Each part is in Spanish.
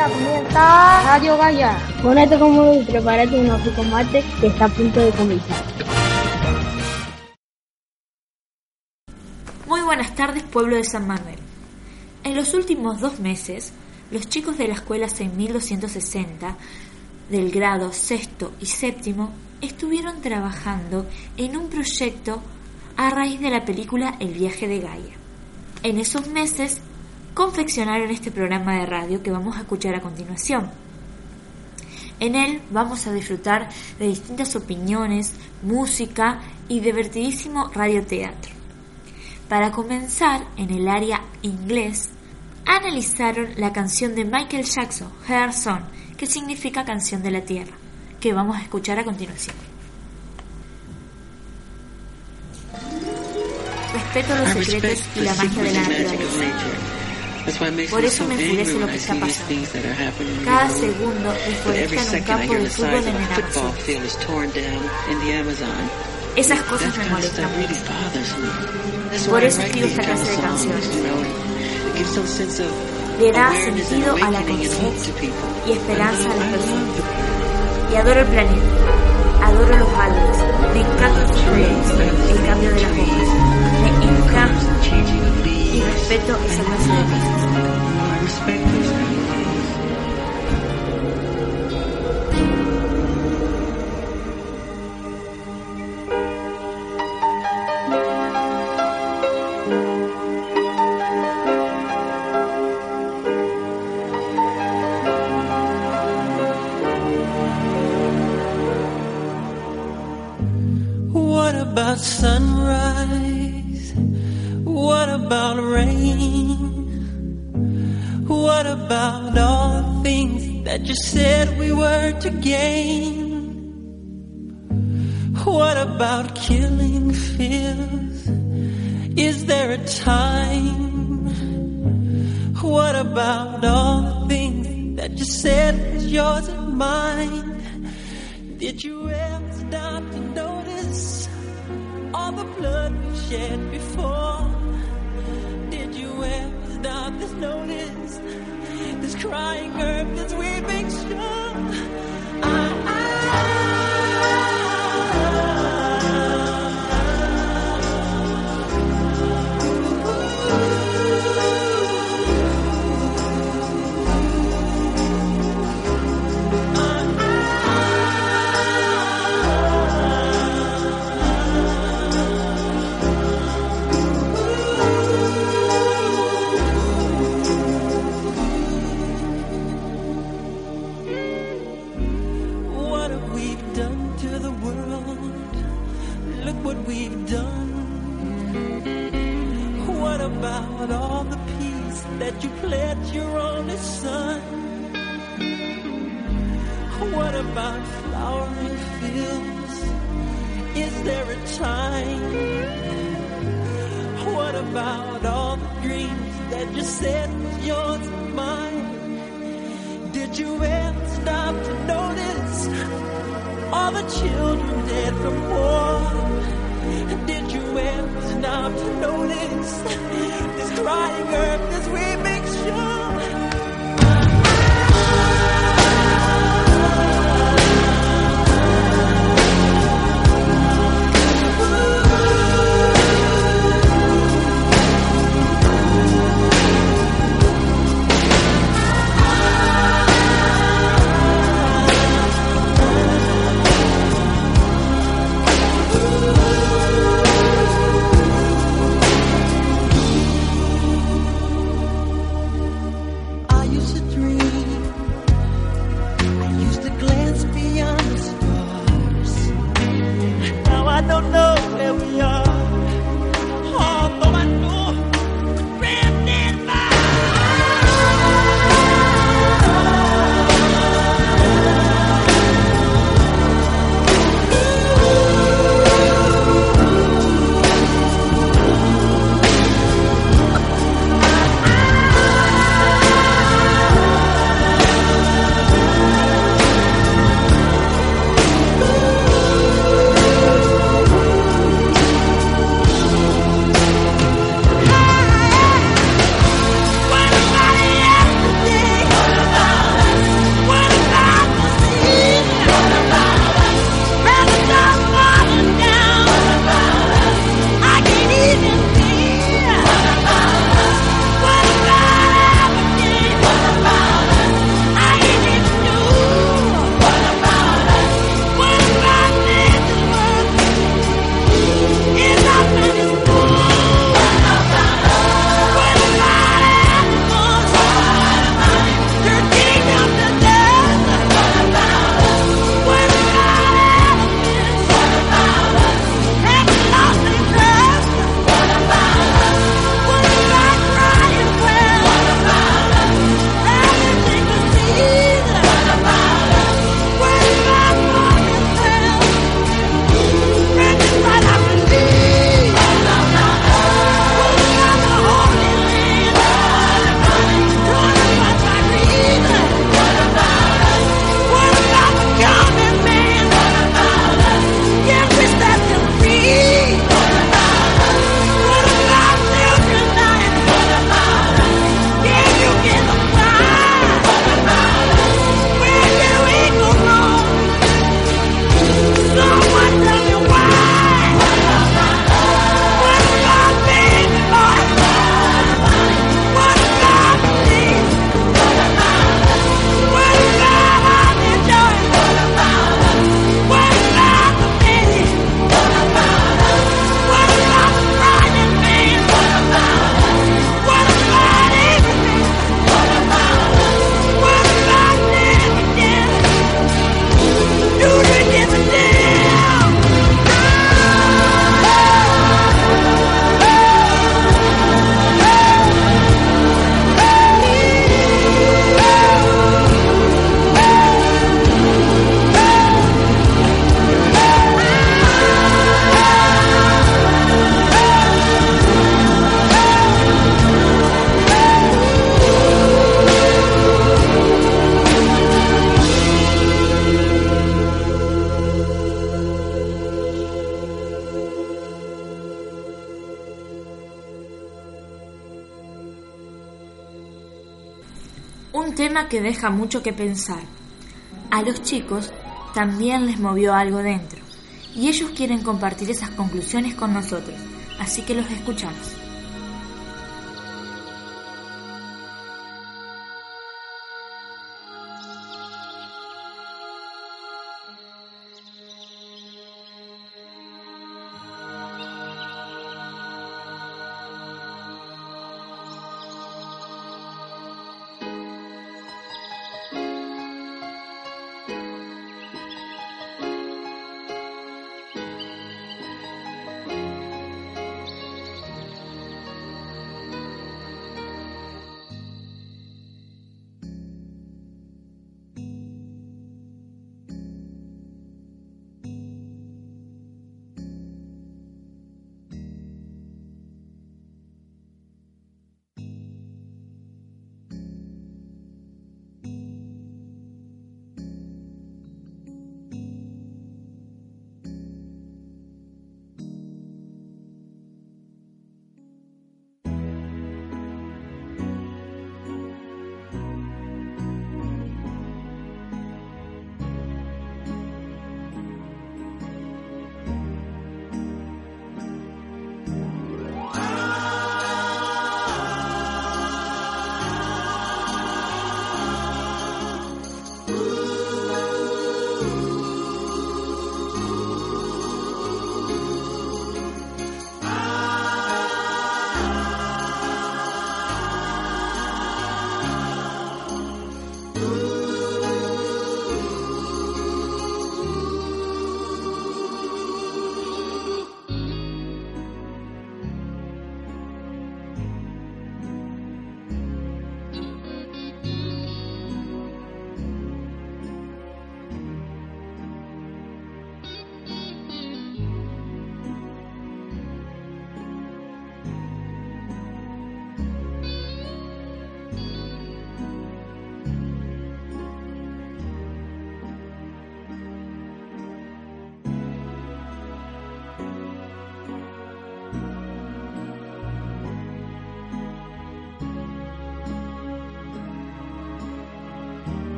Ya comienza Radio Gaya. Ponete cómodo y prepárate un rico mate que está a punto de comenzar. Muy buenas tardes, pueblo de San Manuel. En los últimos dos meses, los chicos de la escuela 6260 del grado sexto y séptimo estuvieron trabajando en un proyecto a raíz de la película El viaje de Gaia. En esos meses confeccionaron este programa de radio que vamos a escuchar a continuación. En él vamos a disfrutar de distintas opiniones, música y divertidísimo radioteatro. Para comenzar, en el área inglés, analizaron la canción de Michael Jackson, Her Song, que significa canción de la tierra, que vamos a escuchar a continuación. Respeto los secretos y la magia de la naturaleza. Por eso me enfurece lo que está pasando. Cada segundo deforestan un campo de fútbol en el. Esas cosas me molestan mucho. Por eso escribo esta clase de canciones. Le da sentido a la conciencia y esperanza a las personas. Y adoro el planeta. Adoro los árboles. Me encantan sus el cambio de las hojas. Y respeto esa clase de cosas. You said we were to gain? What about killing fears? Is there a time? What about all the things that you said was yours and mine? Did you ever stop to notice all the blood we shed before? Did you ever stop to notice crying earth is weeping sure. I, I to the world? Look what we've done. What about all the peace that you pledged your only son? What about flowering fields? Is there a time? What about all the dreams that you said was yours and mine? Did you ever stop to notice the children dead from war? Did you ever stop to notice this crying earth, this weeping shore? Que deja mucho que pensar. A los chicos también les movió algo dentro y ellos quieren compartir esas conclusiones con nosotros, así que los escuchamos.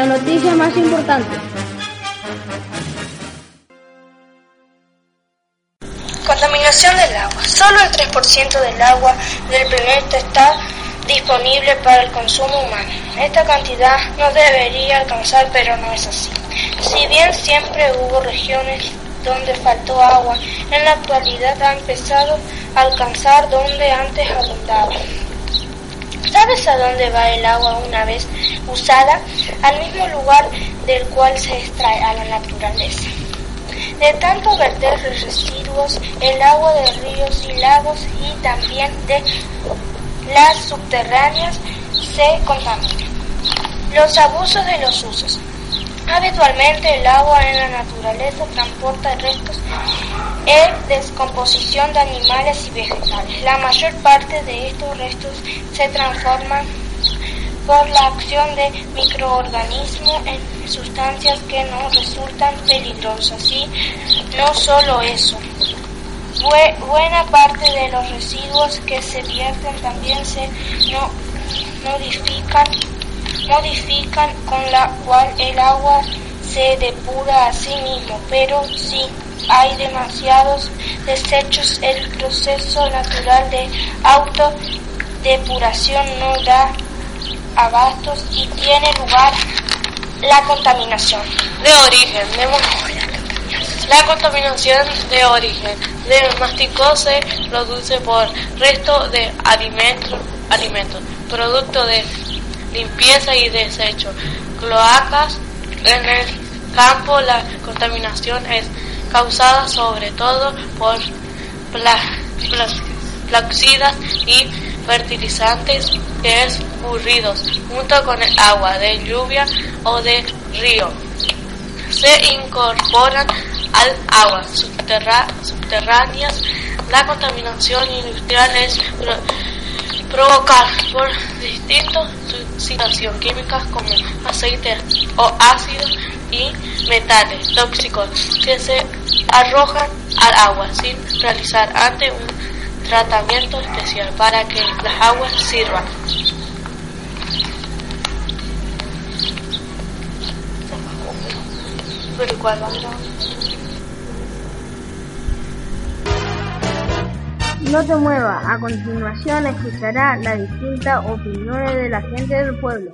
La noticia más importante. Contaminación del agua. Solo el 3% del agua del planeta está disponible para el consumo humano. Esta cantidad no debería alcanzar, pero no es así. Si bien siempre hubo regiones donde faltó agua, en la actualidad ha empezado a alcanzar donde antes abundaba. ¿Sabes a dónde va el agua una vez usada? Al mismo lugar del cual se extrae a la naturaleza. De tanto verter residuos, el agua de ríos y lagos y también de las subterráneas se contamina. Los abusos de los usos. Habitualmente el agua en la naturaleza transporta restos e descomposición de animales y vegetales. La mayor parte de estos restos se transforman por la acción de microorganismos en sustancias que no resultan peligrosas. Y no solo eso, buena parte de los residuos que se vierten también se no, modifican, modifican con la cual el agua se depura a sí mismo, pero si hay demasiados desechos el proceso natural de autodepuración no da abastos y tiene lugar la contaminación. De origen, de la contaminación de origen del mástico se produce por resto de alimentos, alimentos, producto de limpieza y desecho, cloacas. En el campo la contaminación es causada sobre todo por plaguicidas y fertilizantes que escurridos junto con el agua de lluvia o de río. Se incorporan al agua subterráneas. La contaminación industrial es provocada por distintas sustancias químicas como aceites o ácidos y metales tóxicos que se arrojan al agua sin realizar antes un tratamiento especial para que las aguas sirvan. No te muevas, a continuación escuchará las distintas opiniones de la gente del pueblo.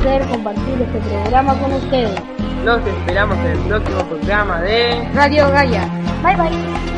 Placer compartir este programa con ustedes. Los esperamos en el próximo programa de Radio Gaia. Bye bye.